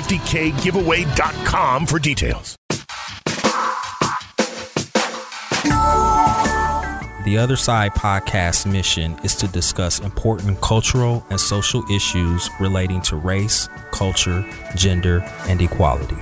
150kgiveaway.com for details. The Other Side podcast mission is to discuss important cultural and social issues relating to race, culture, gender, and equality.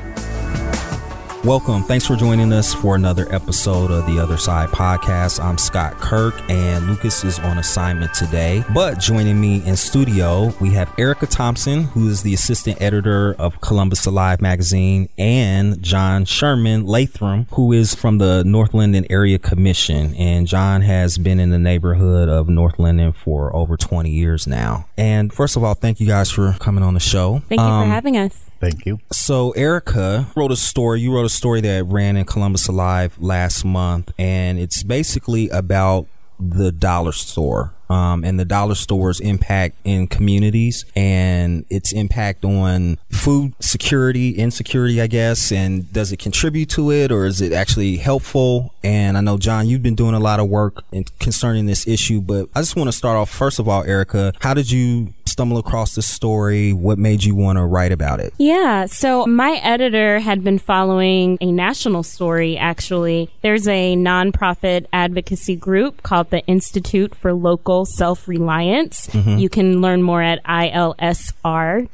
Welcome. Thanks for joining us for another episode of the Other Side Podcast. I'm Scott Kirk, and Lucas is on assignment today. But joining me in studio, we have Erica Thompson, who is the assistant editor of Columbus Alive magazine, and John Sherman Lathram, who is from the North Linden Area Commission. And John has been in the neighborhood of North Linden for over 20 years now. And first of all, thank you guys for coming on the show. Thank you um, for having us. Thank you. So, Erica wrote a story. You wrote a story that ran in Columbus Alive last month, and it's basically about the dollar store um, and the dollar store's impact in communities and its impact on food security, insecurity, I guess. And does it contribute to it or is it actually helpful? And I know, John, you've been doing a lot of work in, concerning this issue, but I just want to start off, first of all, Erica, how did you stumble across this story? What made you want to write about it? Yeah, so my editor had been following a national story, actually. There's a nonprofit advocacy group called the Institute for Local Self Reliance. Mm-hmm. You can learn more at ilsr.org.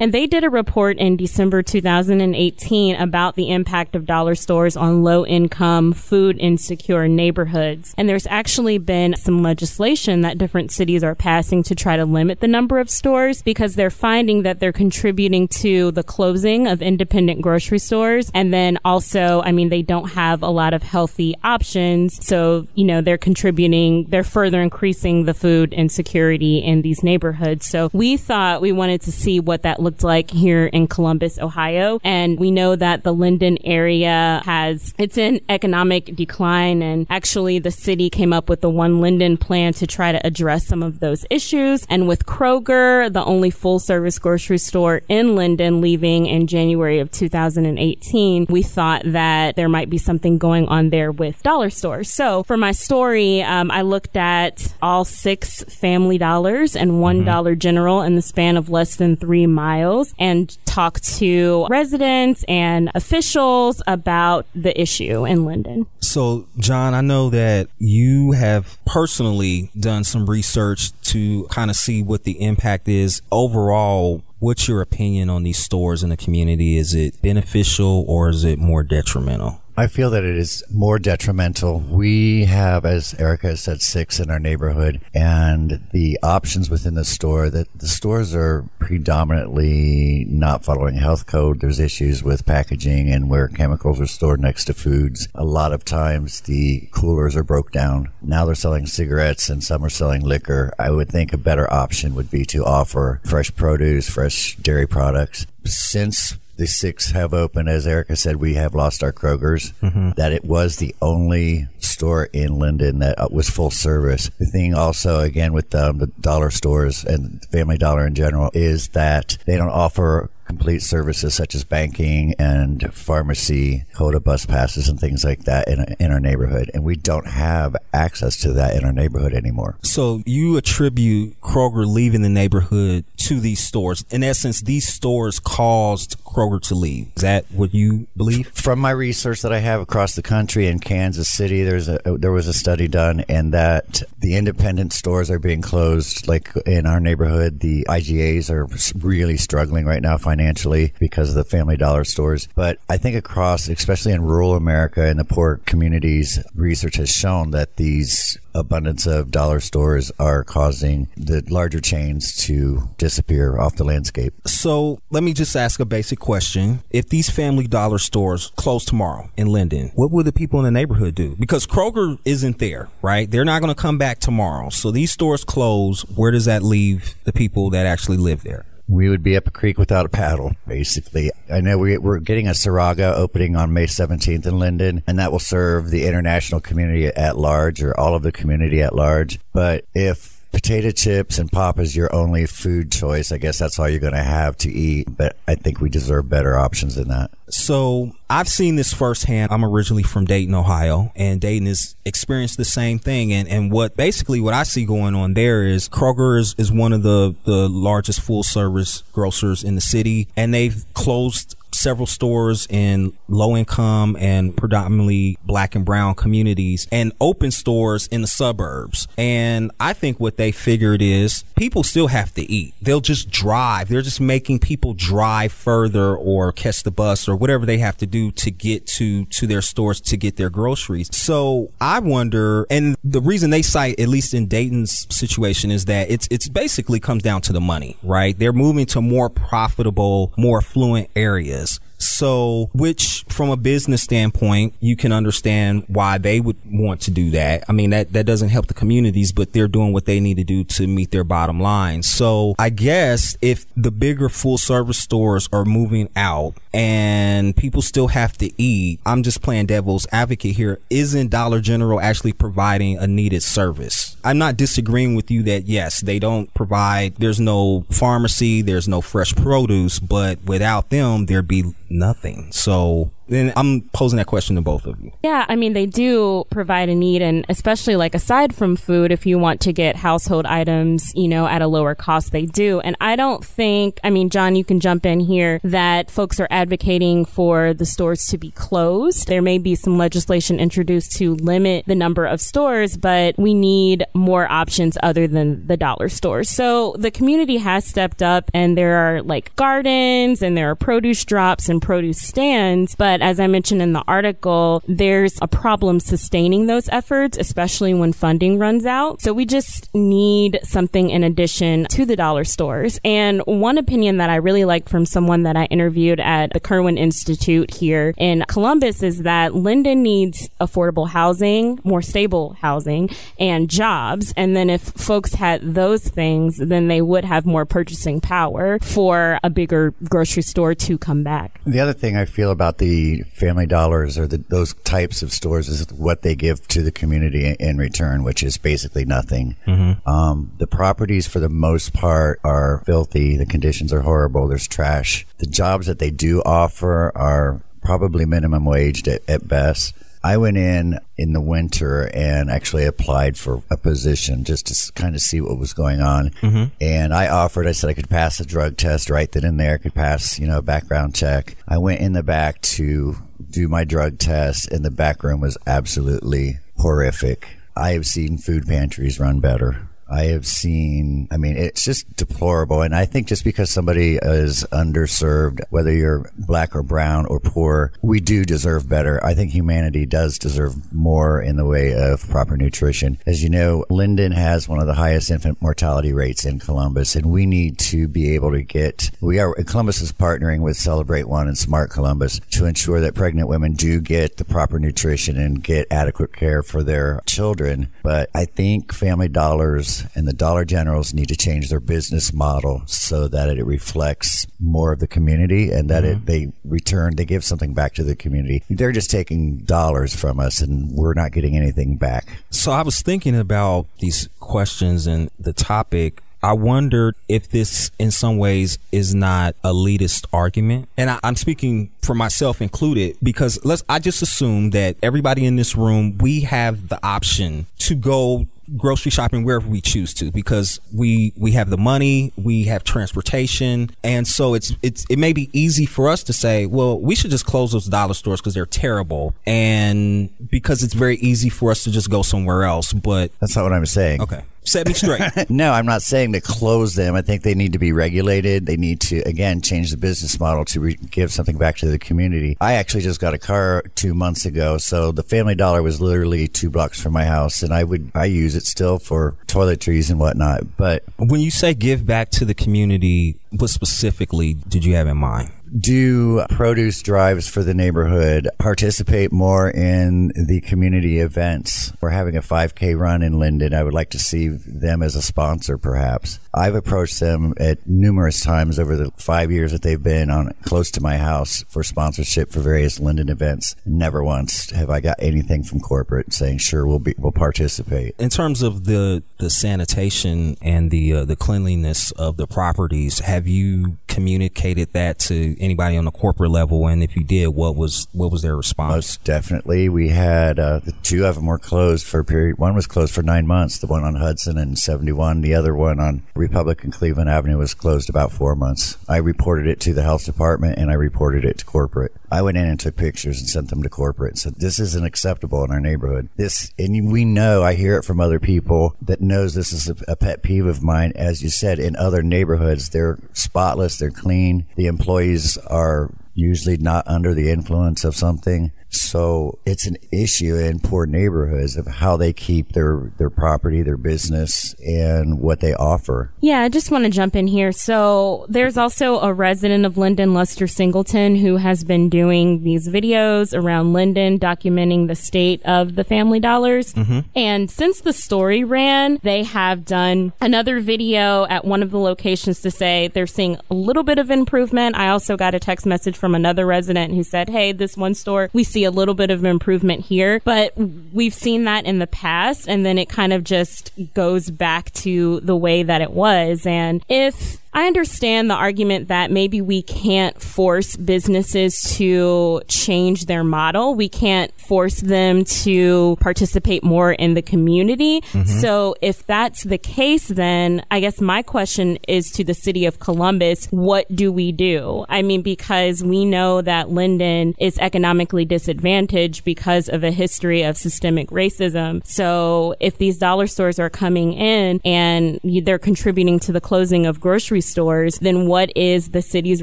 And they did a report in December 2018 about the impact of dollar stores on low income, food insecure neighborhoods. And there's actually been some legislation that different cities are passing to try to limit the number of stores because they're finding that they're contributing to the closing of independent grocery stores. And then also, I mean, they don't have a lot of healthy options. So, you know, they're contributing, they're further increasing the food insecurity in these neighborhoods. So we thought we wanted to see what that looked like here in Columbus, Ohio. And we know that the Linden area has, it's in economic decline. And actually the city came up with the One Linden plan to try to address some of those issues. And with Kroger, the only full service grocery store in Linden, leaving in January of 2018, we thought that there might be something going on there with dollar stores. So for my story, um, I looked at all six family dollars and one mm-hmm. general in the span of less than three miles and talked to residents and officials about the issue in Linden. So, John, I know that you have personally done some research to kind of see what the impact is overall what's your opinion on these stores in the community? Is it beneficial or is it more detrimental? I feel that it is more detrimental. We have, as Erica has said, six in our neighborhood, and the options within the store that the stores are predominantly not following health code. There's issues with packaging and where chemicals are stored next to foods. A lot of times the coolers are broke down. Now they're selling cigarettes and some are selling liquor. I would think a better option would be to offer fresh produce, fresh dairy products. Since the six have opened. As Erica said, we have lost our Kroger's. Mm-hmm. That it was the only store in Linden that uh, was full service. The thing also, again, with um, the dollar stores and Family Dollar in general, is that they don't offer complete services such as banking and pharmacy, COTA bus passes, and things like that in, in our neighborhood. And we don't have access to that in our neighborhood anymore. So you attribute Kroger leaving the neighborhood to these stores. In essence, these stores caused Kroger to leave. Is that what you believe? From my research that I have across the country in Kansas City, there's a uh, there was a study done, and that the independent stores are being closed. Like in our neighborhood, the IGAs are really struggling right now financially because of the Family Dollar stores. But I think across, especially in rural America and the poor communities, research has shown that these abundance of dollar stores are causing the larger chains to disappear off the landscape. So let me just ask a basic question. If these family dollar stores close tomorrow in Linden, what will the people in the neighborhood do? Because Kroger isn't there, right? They're not going to come back tomorrow. So these stores close. Where does that leave the people that actually live there? We would be up a creek without a paddle, basically. I know we, we're getting a Saraga opening on May 17th in Linden, and that will serve the international community at large or all of the community at large. But if potato chips and pop is your only food choice, I guess that's all you're going to have to eat. But I think we deserve better options than that. So I've seen this firsthand. I'm originally from Dayton, Ohio, and Dayton has experienced the same thing. And, and what basically what I see going on there is Kroger is, is one of the, the largest full service grocers in the city, and they've closed several stores in low income and predominantly black and brown communities and open stores in the suburbs. And I think what they figured is people still have to eat. They'll just drive. They're just making people drive further or catch the bus or whatever they have to do to get to, to their stores to get their groceries. So I wonder, and the reason they cite, at least in Dayton's situation, is that it's, it's basically comes down to the money, right? They're moving to more profitable, more affluent areas. So, which from a business standpoint, you can understand why they would want to do that. I mean, that, that doesn't help the communities, but they're doing what they need to do to meet their bottom line. So I guess if the bigger full service stores are moving out and people still have to eat, I'm just playing devil's advocate here. Isn't Dollar General actually providing a needed service? I'm not disagreeing with you that yes, they don't provide, there's no pharmacy, there's no fresh produce, but without them, there'd be nothing. So then I'm posing that question to both of you. Yeah, I mean, they do provide a need, and especially like aside from food, if you want to get household items, you know, at a lower cost, they do. And I don't think, I mean, John, you can jump in here that folks are advocating for the stores to be closed. There may be some legislation introduced to limit the number of stores, but we need more options other than the dollar stores. So the community has stepped up, and there are like gardens and there are produce drops and produce stands, but but as I mentioned in the article, there's a problem sustaining those efforts, especially when funding runs out. So we just need something in addition to the dollar stores. And one opinion that I really like from someone that I interviewed at the Kirwan Institute here in Columbus is that Linden needs affordable housing, more stable housing, and jobs. And then if folks had those things, then they would have more purchasing power for a bigger grocery store to come back. The other thing I feel about the Family Dollars or the, those types of stores is what they give to the community in return, which is basically nothing. Mm-hmm. Um, the properties, for the most part, are filthy. The conditions are horrible. There's trash. The jobs that they do offer are probably minimum wage at, at best. I went in in the winter and actually applied for a position just to kind of see what was going on. Mm-hmm. And I offered, I said I could pass a drug test right then and there, could pass, you know, a background check. I went in the back to do my drug test, and the back room was absolutely horrific. I have seen food pantries run better. I have seen, I mean, it's just deplorable. And I think just because somebody is underserved, whether you're black or brown or poor, we do deserve better. I think humanity does deserve more in the way of proper nutrition. As you know, Linden has one of the highest infant mortality rates in Columbus, and we need to be able to get, we are, Columbus is partnering with Celebrate One and Smart Columbus to ensure that pregnant women do get the proper nutrition and get adequate care for their children. But I think Family Dollars and the Dollar Generals need to change their business model so that it reflects more of the community and that mm-hmm. it they return they give something back to the community. They're just taking dollars from us and we're not getting anything back. So I was thinking about these questions and the topic I wondered if this, in some ways, is not elitist argument. And I, am speaking for myself included because let's, I just assume that everybody in this room, we have the option to go grocery shopping wherever we choose to because we we have the money, we have transportation, and so it's it's it may be easy for us to say, well, we should just close those dollar stores because they're terrible, and because it's very easy for us to just go somewhere else. But that's not what I'm saying. Okay set me straight. no, I'm not saying to close them. I think they need to be regulated. They need to, again, change the business model to re- give something back to the community. I actually just got a car two months ago. So the Family Dollar was literally two blocks from my house. And I would, I use it still for toiletries and whatnot. But when you say give back to the community, what specifically did you have in mind? Do produce drives for the neighborhood, participate more in the community events. We're having a 5K run in Linden. I would like to see them as a sponsor, perhaps. I've approached them at numerous times over the five years that they've been on close to my house for sponsorship for various Linden events. Never once have I got anything from corporate saying, "Sure, we'll be we'll participate." In terms of the the sanitation and the uh, the cleanliness of the properties, have you communicated that to anybody on the corporate level? And if you did, what was what was their response? Most definitely, we had uh, the two of them were closed for a period. One was closed for nine months. The one on Hudson and seventy one. The other one on Republic and Cleveland Avenue was closed about four months. I reported it to the health department and I reported it to corporate. I went in and took pictures and sent them to corporate and said, this isn't acceptable in our neighborhood. This, and we know, I hear it from other people that knows this is a, a pet peeve of mine. As you said, in other neighborhoods, they're spotless, they're clean. The employees are usually not under the influence of something. So it's an issue in poor neighborhoods of how they keep their, their property, their business, and what they offer. Yeah, I just want to jump in here. So there's also a resident of Linden, Lester Singleton, who has been doing these videos around Linden, documenting the state of the Family Dollars. Mm-hmm. And since the story ran, they have done another video at one of the locations to say they're seeing a little bit of improvement. I also got a text message from another resident who said, Hey, this one store, we see a little bit of improvement here, but we've seen that in the past. And then it kind of just goes back to the way that it was. And if I understand the argument that maybe we can't force businesses to change their model. We can't force them to participate more in the community. Mm-hmm. So if that's the case, then I guess my question is to the city of Columbus, what do we do? I mean, because we know that Linden is economically disadvantaged because of a history of systemic racism. So if these dollar stores are coming in and they're contributing to the closing of grocery stores, then what is the city's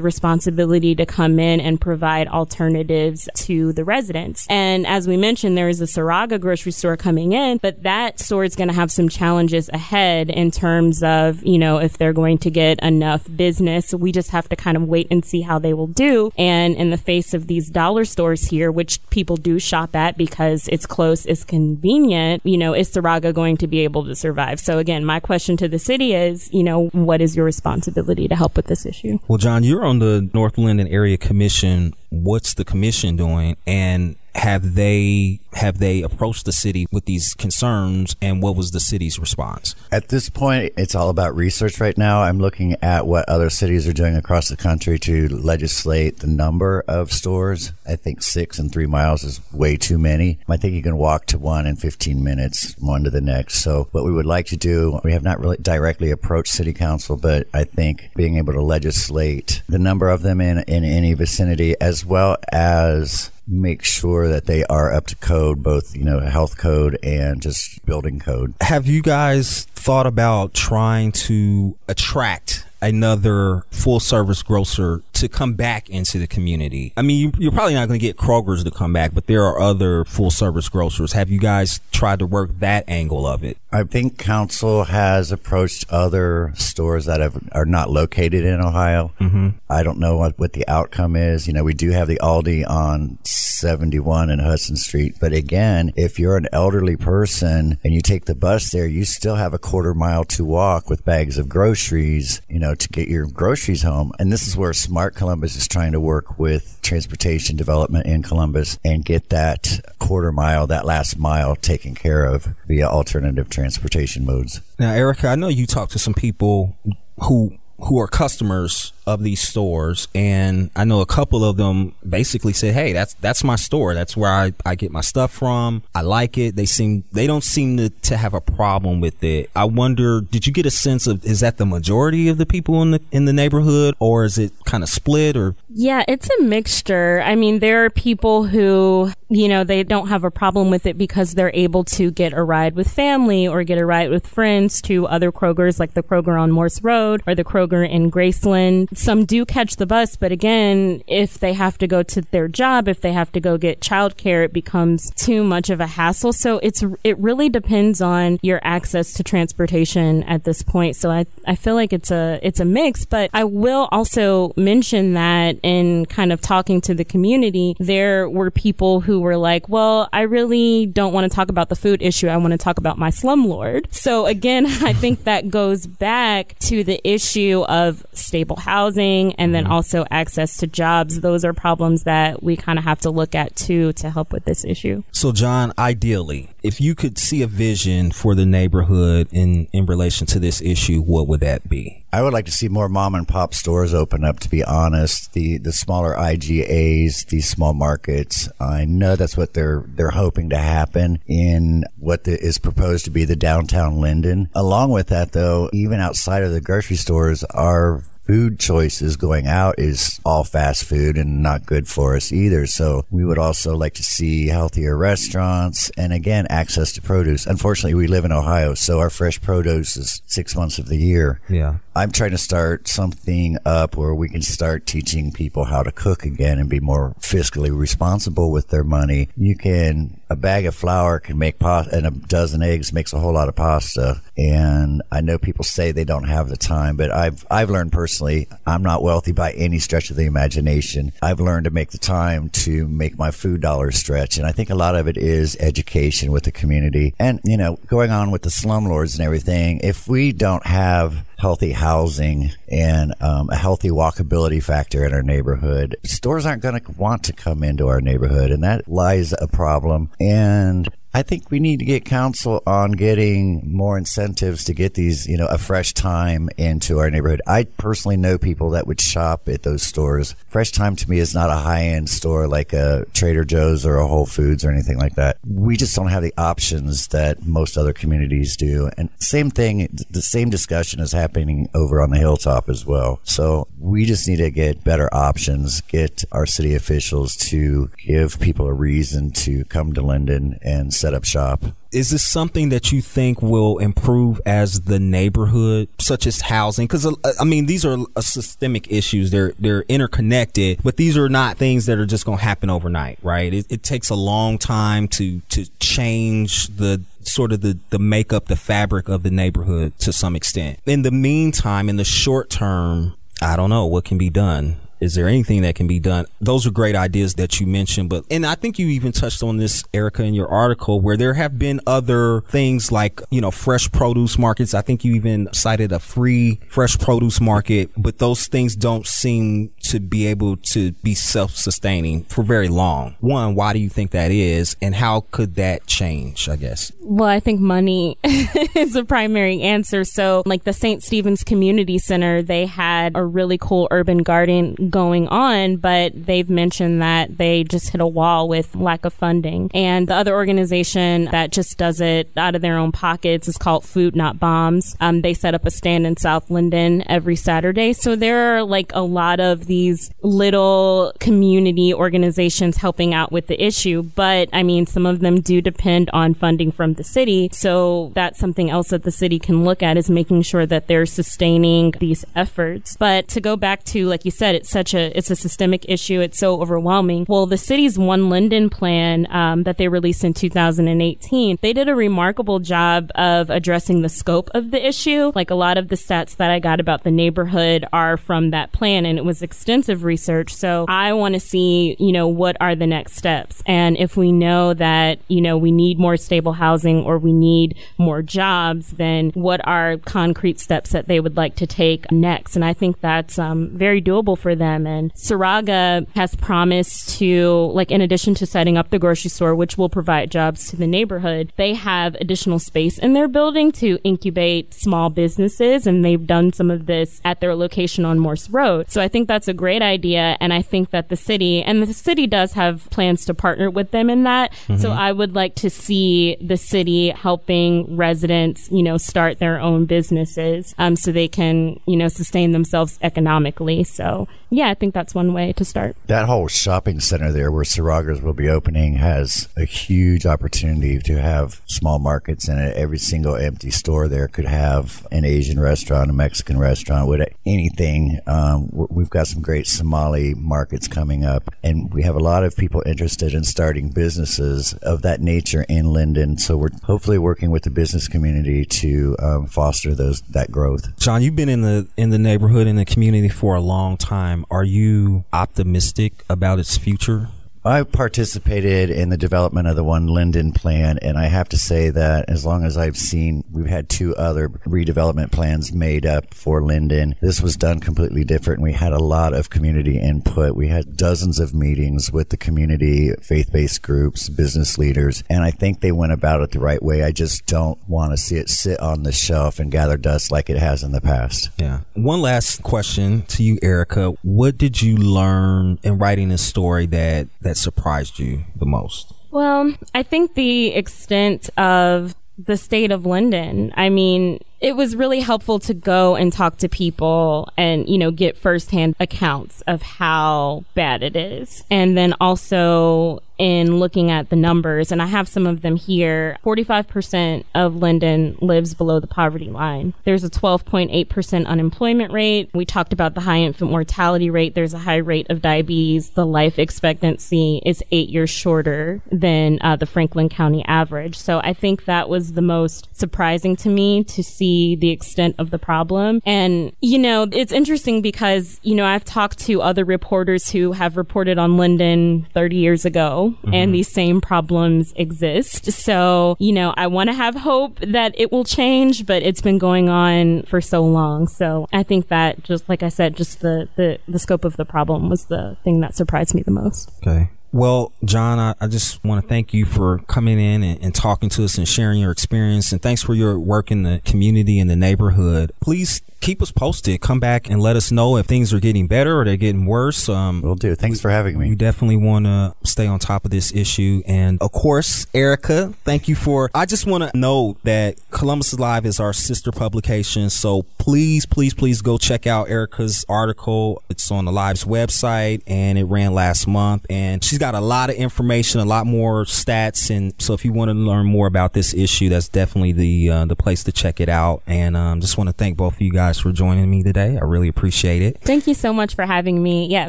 responsibility to come in and provide alternatives to the residents? And as we mentioned, there is a Saraga grocery store coming in, but that store is going to have some challenges ahead in terms of, you know, if they're going to get enough business. We just have to kind of wait and see how they will do. And in the face of these dollar stores here, which people do shop at because it's close, it's convenient, you know, is Saraga going to be able to survive? So again, my question to the city is, you know, what is your responsibility? Responsibility to help with this issue. Well, John, you're on the North Linden Area Commission. What's the commission doing? And have they have they approached the city with these concerns and what was the city's response? At this point it's all about research right now. I'm looking at what other cities are doing across the country to legislate the number of stores. I think six and three miles is way too many. I think you can walk to one in 15 minutes one to the next. So what we would like to do we have not really directly approached city council but i think being able to legislate the number of them in, in any vicinity as well as make sure that they are up to code, both, you know, health code and just building code. Have you guys thought about trying to attract another full service grocer to come back into the community? I mean, you, are probably not going to get Kroger's to come back, but there are other full service grocers. Have you guys tried to work that angle of it? I think council has approached other stores that have, are not located in Ohio. Mm-hmm. I don't know what, what the outcome is. You know, we do have the Aldi on 71 and Hudson Street. But again, if you're an elderly person and you take the bus there, you still have a quarter mile to walk with bags of groceries, you know, to get your groceries home. And this is where Smart Columbus is trying to work with transportation development in Columbus and get that quarter mile, that last mile taken care of via alternative transportation modes. Now, Erica, I know you talked to some people who who are customers of these stores and I know a couple of them basically said, Hey, that's that's my store. That's where I, I get my stuff from. I like it. They seem they don't seem to, to have a problem with it. I wonder, did you get a sense of is that the majority of the people in the in the neighborhood or is it kind of split or Yeah, it's a mixture. I mean, there are people who you know, they don't have a problem with it because they're able to get a ride with family or get a ride with friends to other Kroger's like the Kroger on Morse Road or the Kroger in Graceland. Some do catch the bus, but again, if they have to go to their job, if they have to go get childcare, it becomes too much of a hassle. So it's, it really depends on your access to transportation at this point. So I, I feel like it's a, it's a mix, but I will also mention that in kind of talking to the community, there were people who were like, well, I really don't want to talk about the food issue. I want to talk about my slumlord. So again, I think that goes back to the issue of stable housing and then mm-hmm. also access to jobs. Those are problems that we kind of have to look at too to help with this issue. So John, ideally, if you could see a vision for the neighborhood in, in relation to this issue, what would that be? I would like to see more mom and pop stores open up, to be honest. The, the smaller IGAs, these small markets, I know that's what they're, they're hoping to happen in what the, is proposed to be the downtown Linden. Along with that, though, even outside of the grocery stores, our food choices going out is all fast food and not good for us either. So we would also like to see healthier restaurants and again, access to produce. Unfortunately, we live in Ohio, so our fresh produce is six months of the year. Yeah. I'm trying to start something up where we can start teaching people how to cook again and be more fiscally responsible with their money. You can, a bag of flour can make pasta and a dozen eggs makes a whole lot of pasta. And I know people say they don't have the time, but I've, I've learned personally, I'm not wealthy by any stretch of the imagination. I've learned to make the time to make my food dollars stretch. And I think a lot of it is education with the community and, you know, going on with the slumlords and everything. If we don't have healthy housing and um, a healthy walkability factor in our neighborhood, stores aren't going to want to come into our neighborhood, and that lies a problem. And I think we need to get council on getting more incentives to get these, you know, a Fresh Thyme into our neighborhood. I personally know people that would shop at those stores. Fresh Thyme to me is not a high end store like a Trader Joe's or a Whole Foods or anything like that. We just don't have the options that most other communities do. And same thing, the same discussion is happening over on the hilltop as well. So we just need to get better options, get our city officials to give people a reason to come to Linden and set up shop. Is this something that you think will improve as the neighborhood, such as housing? Because uh, I mean, these are systemic issues. They're they're interconnected, but these are not things that are just going to happen overnight, right? It, it takes a long time to to change the sort of the, the makeup, the fabric of the neighborhood to some extent. In the meantime, in the short term, I don't know what can be done. Is there anything that can be done? Those are great ideas that you mentioned, but, and I think you even touched on this, Erica, in your article where there have been other things like, you know, fresh produce markets. I think you even cited a free fresh produce market, but those things don't seem to be able to be self-sustaining for very long. One, why do you think that is? And how could that change, I guess? Well, I think money is the primary answer. So like the St. Stephen's Community Center, they had a really cool urban garden going on, but they've mentioned that they just hit a wall with lack of funding. And the other organization that just does it out of their own pockets is called Food Not Bombs. Um, they set up a stand in South Linden every Saturday. So there are like a lot of these little community organizations helping out with the issue. But I mean, some of them do depend on funding from the city. So that's something else that the city can look at is making sure that they're sustaining these efforts. But to go back to, like you said, it's such a it's a systemic issue. It's so overwhelming. Well, the city's One Linden plan um, that they released in 2018, they did a remarkable job of addressing the scope of the issue. Like a lot of the stats that I got about the neighborhood are from that plan, and it was extensive research. So I want to see, you know, what are the next steps, and if we know that you know we need more stable housing or we need more jobs, then what are concrete steps that they would like to take next? And I think that's um, very doable for them. And Saraga has promised to, like, in addition to setting up the grocery store, which will provide jobs to the neighborhood, they have additional space in their building to incubate small businesses. And they've done some of this at their location on Morse Road. So I think that's a a great idea. And I think that the city, and the city does have plans to partner with them in that. Mm-hmm. So I would like to see the city helping residents, you know, start their own businesses um, so they can, you know, sustain themselves economically. So yeah, I think that's one way to start. That whole shopping center there where Saraga's will be opening has a huge opportunity to have small markets in it. Every single empty store there could have an Asian restaurant, a Mexican restaurant, with anything. Um, we've got some great Somali markets coming up, and we have a lot of people interested in starting businesses of that nature in Linden. So we're hopefully working with the business community to um, foster those that growth. John, you've been in the in the neighborhood in the community for a long time are you optimistic about its future? I participated in the development of the One Linden plan, and I have to say that as long as I've seen, we've had two other redevelopment plans made up for Linden. This was done completely different. We had a lot of community input. We had dozens of meetings with the community, faith based groups, business leaders, and I think they went about it the right way. I just don't want to see it sit on the shelf and gather dust like it has in the past. Yeah. One last question to you, Erica. What did you learn in writing this story that, that that surprised you the most? Well, I think the extent of the state of Linden. I mean, it was really helpful to go and talk to people and, you know, get firsthand accounts of how bad it is. And then also in looking at the numbers, and I have some of them here, 45% of Linden lives below the poverty line. There's a 12.8% unemployment rate. We talked about the high infant mortality rate. There's a high rate of diabetes. The life expectancy is eight years shorter than uh, the Franklin County average. So I think that was the most surprising to me to see the extent of the problem. And, you know, it's interesting because, you know, I've talked to other reporters who have reported on Linden 30 years ago mm-hmm. and these same problems exist. So, you know, I want to have hope that it will change, but it's been going on for so long. So I think that just like I said, just the, the, the scope of the problem was the thing that surprised me the most. Okay. Well, John, I, I just want to thank you for coming in and, and, talking to us and sharing your experience. And thanks for your work in the community and the neighborhood. Please keep us posted. Come back and let us know if things are getting better or they're getting worse. Um, Will do. Thanks for having me. We definitely want to stay on top of this issue. And of course, Erica, thank you for. I just want to know that Columbus Alive is our sister publication. So please, please, please go check out Erica's article. It's on the Live's website and it ran last month. And she's got a lot of information, a lot more stats. And so if you want to learn more about this issue, that's definitely the uh, the place to check it out. And um, just want to thank both of you guys guys for joining me today. I really appreciate it. Thank you so much for having me. Yeah,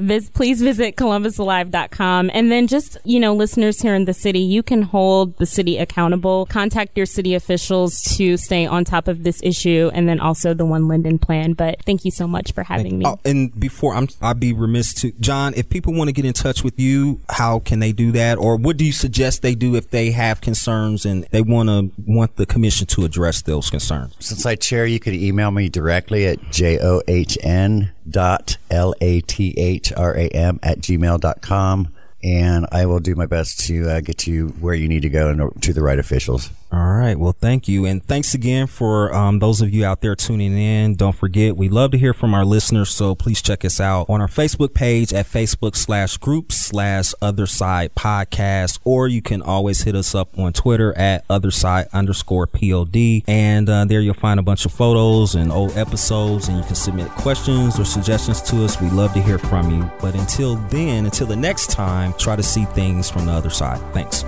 vis- please visit columbusalive.com. And then just, you know, listeners here in the city, you can hold the city accountable. Contact your city officials to stay on top of this issue and then also the One Linden plan. But thank you so much for having thank, me. Oh, and before I'm, I'd be remiss to, John, if people want to get in touch with you, how can they do that? Or what do you suggest they do if they have concerns and they want to want the commission to address those concerns? Since I chair, you could email me directly directly at john dot l-a-t-h-r-a-m at gmail dot com and I will do my best to uh, get you where you need to go and to the right officials. All right. Well, thank you. And thanks again for um, those of you out there tuning in. Don't forget, we love to hear from our listeners. So please check us out on our Facebook page at Facebook slash groups slash other side podcast, or you can always hit us up on Twitter at other side underscore pod. And uh, there you'll find a bunch of photos and old episodes, and you can submit questions or suggestions to us. We love to hear from you. But until then, until the next time, try to see things from the other side. Thanks.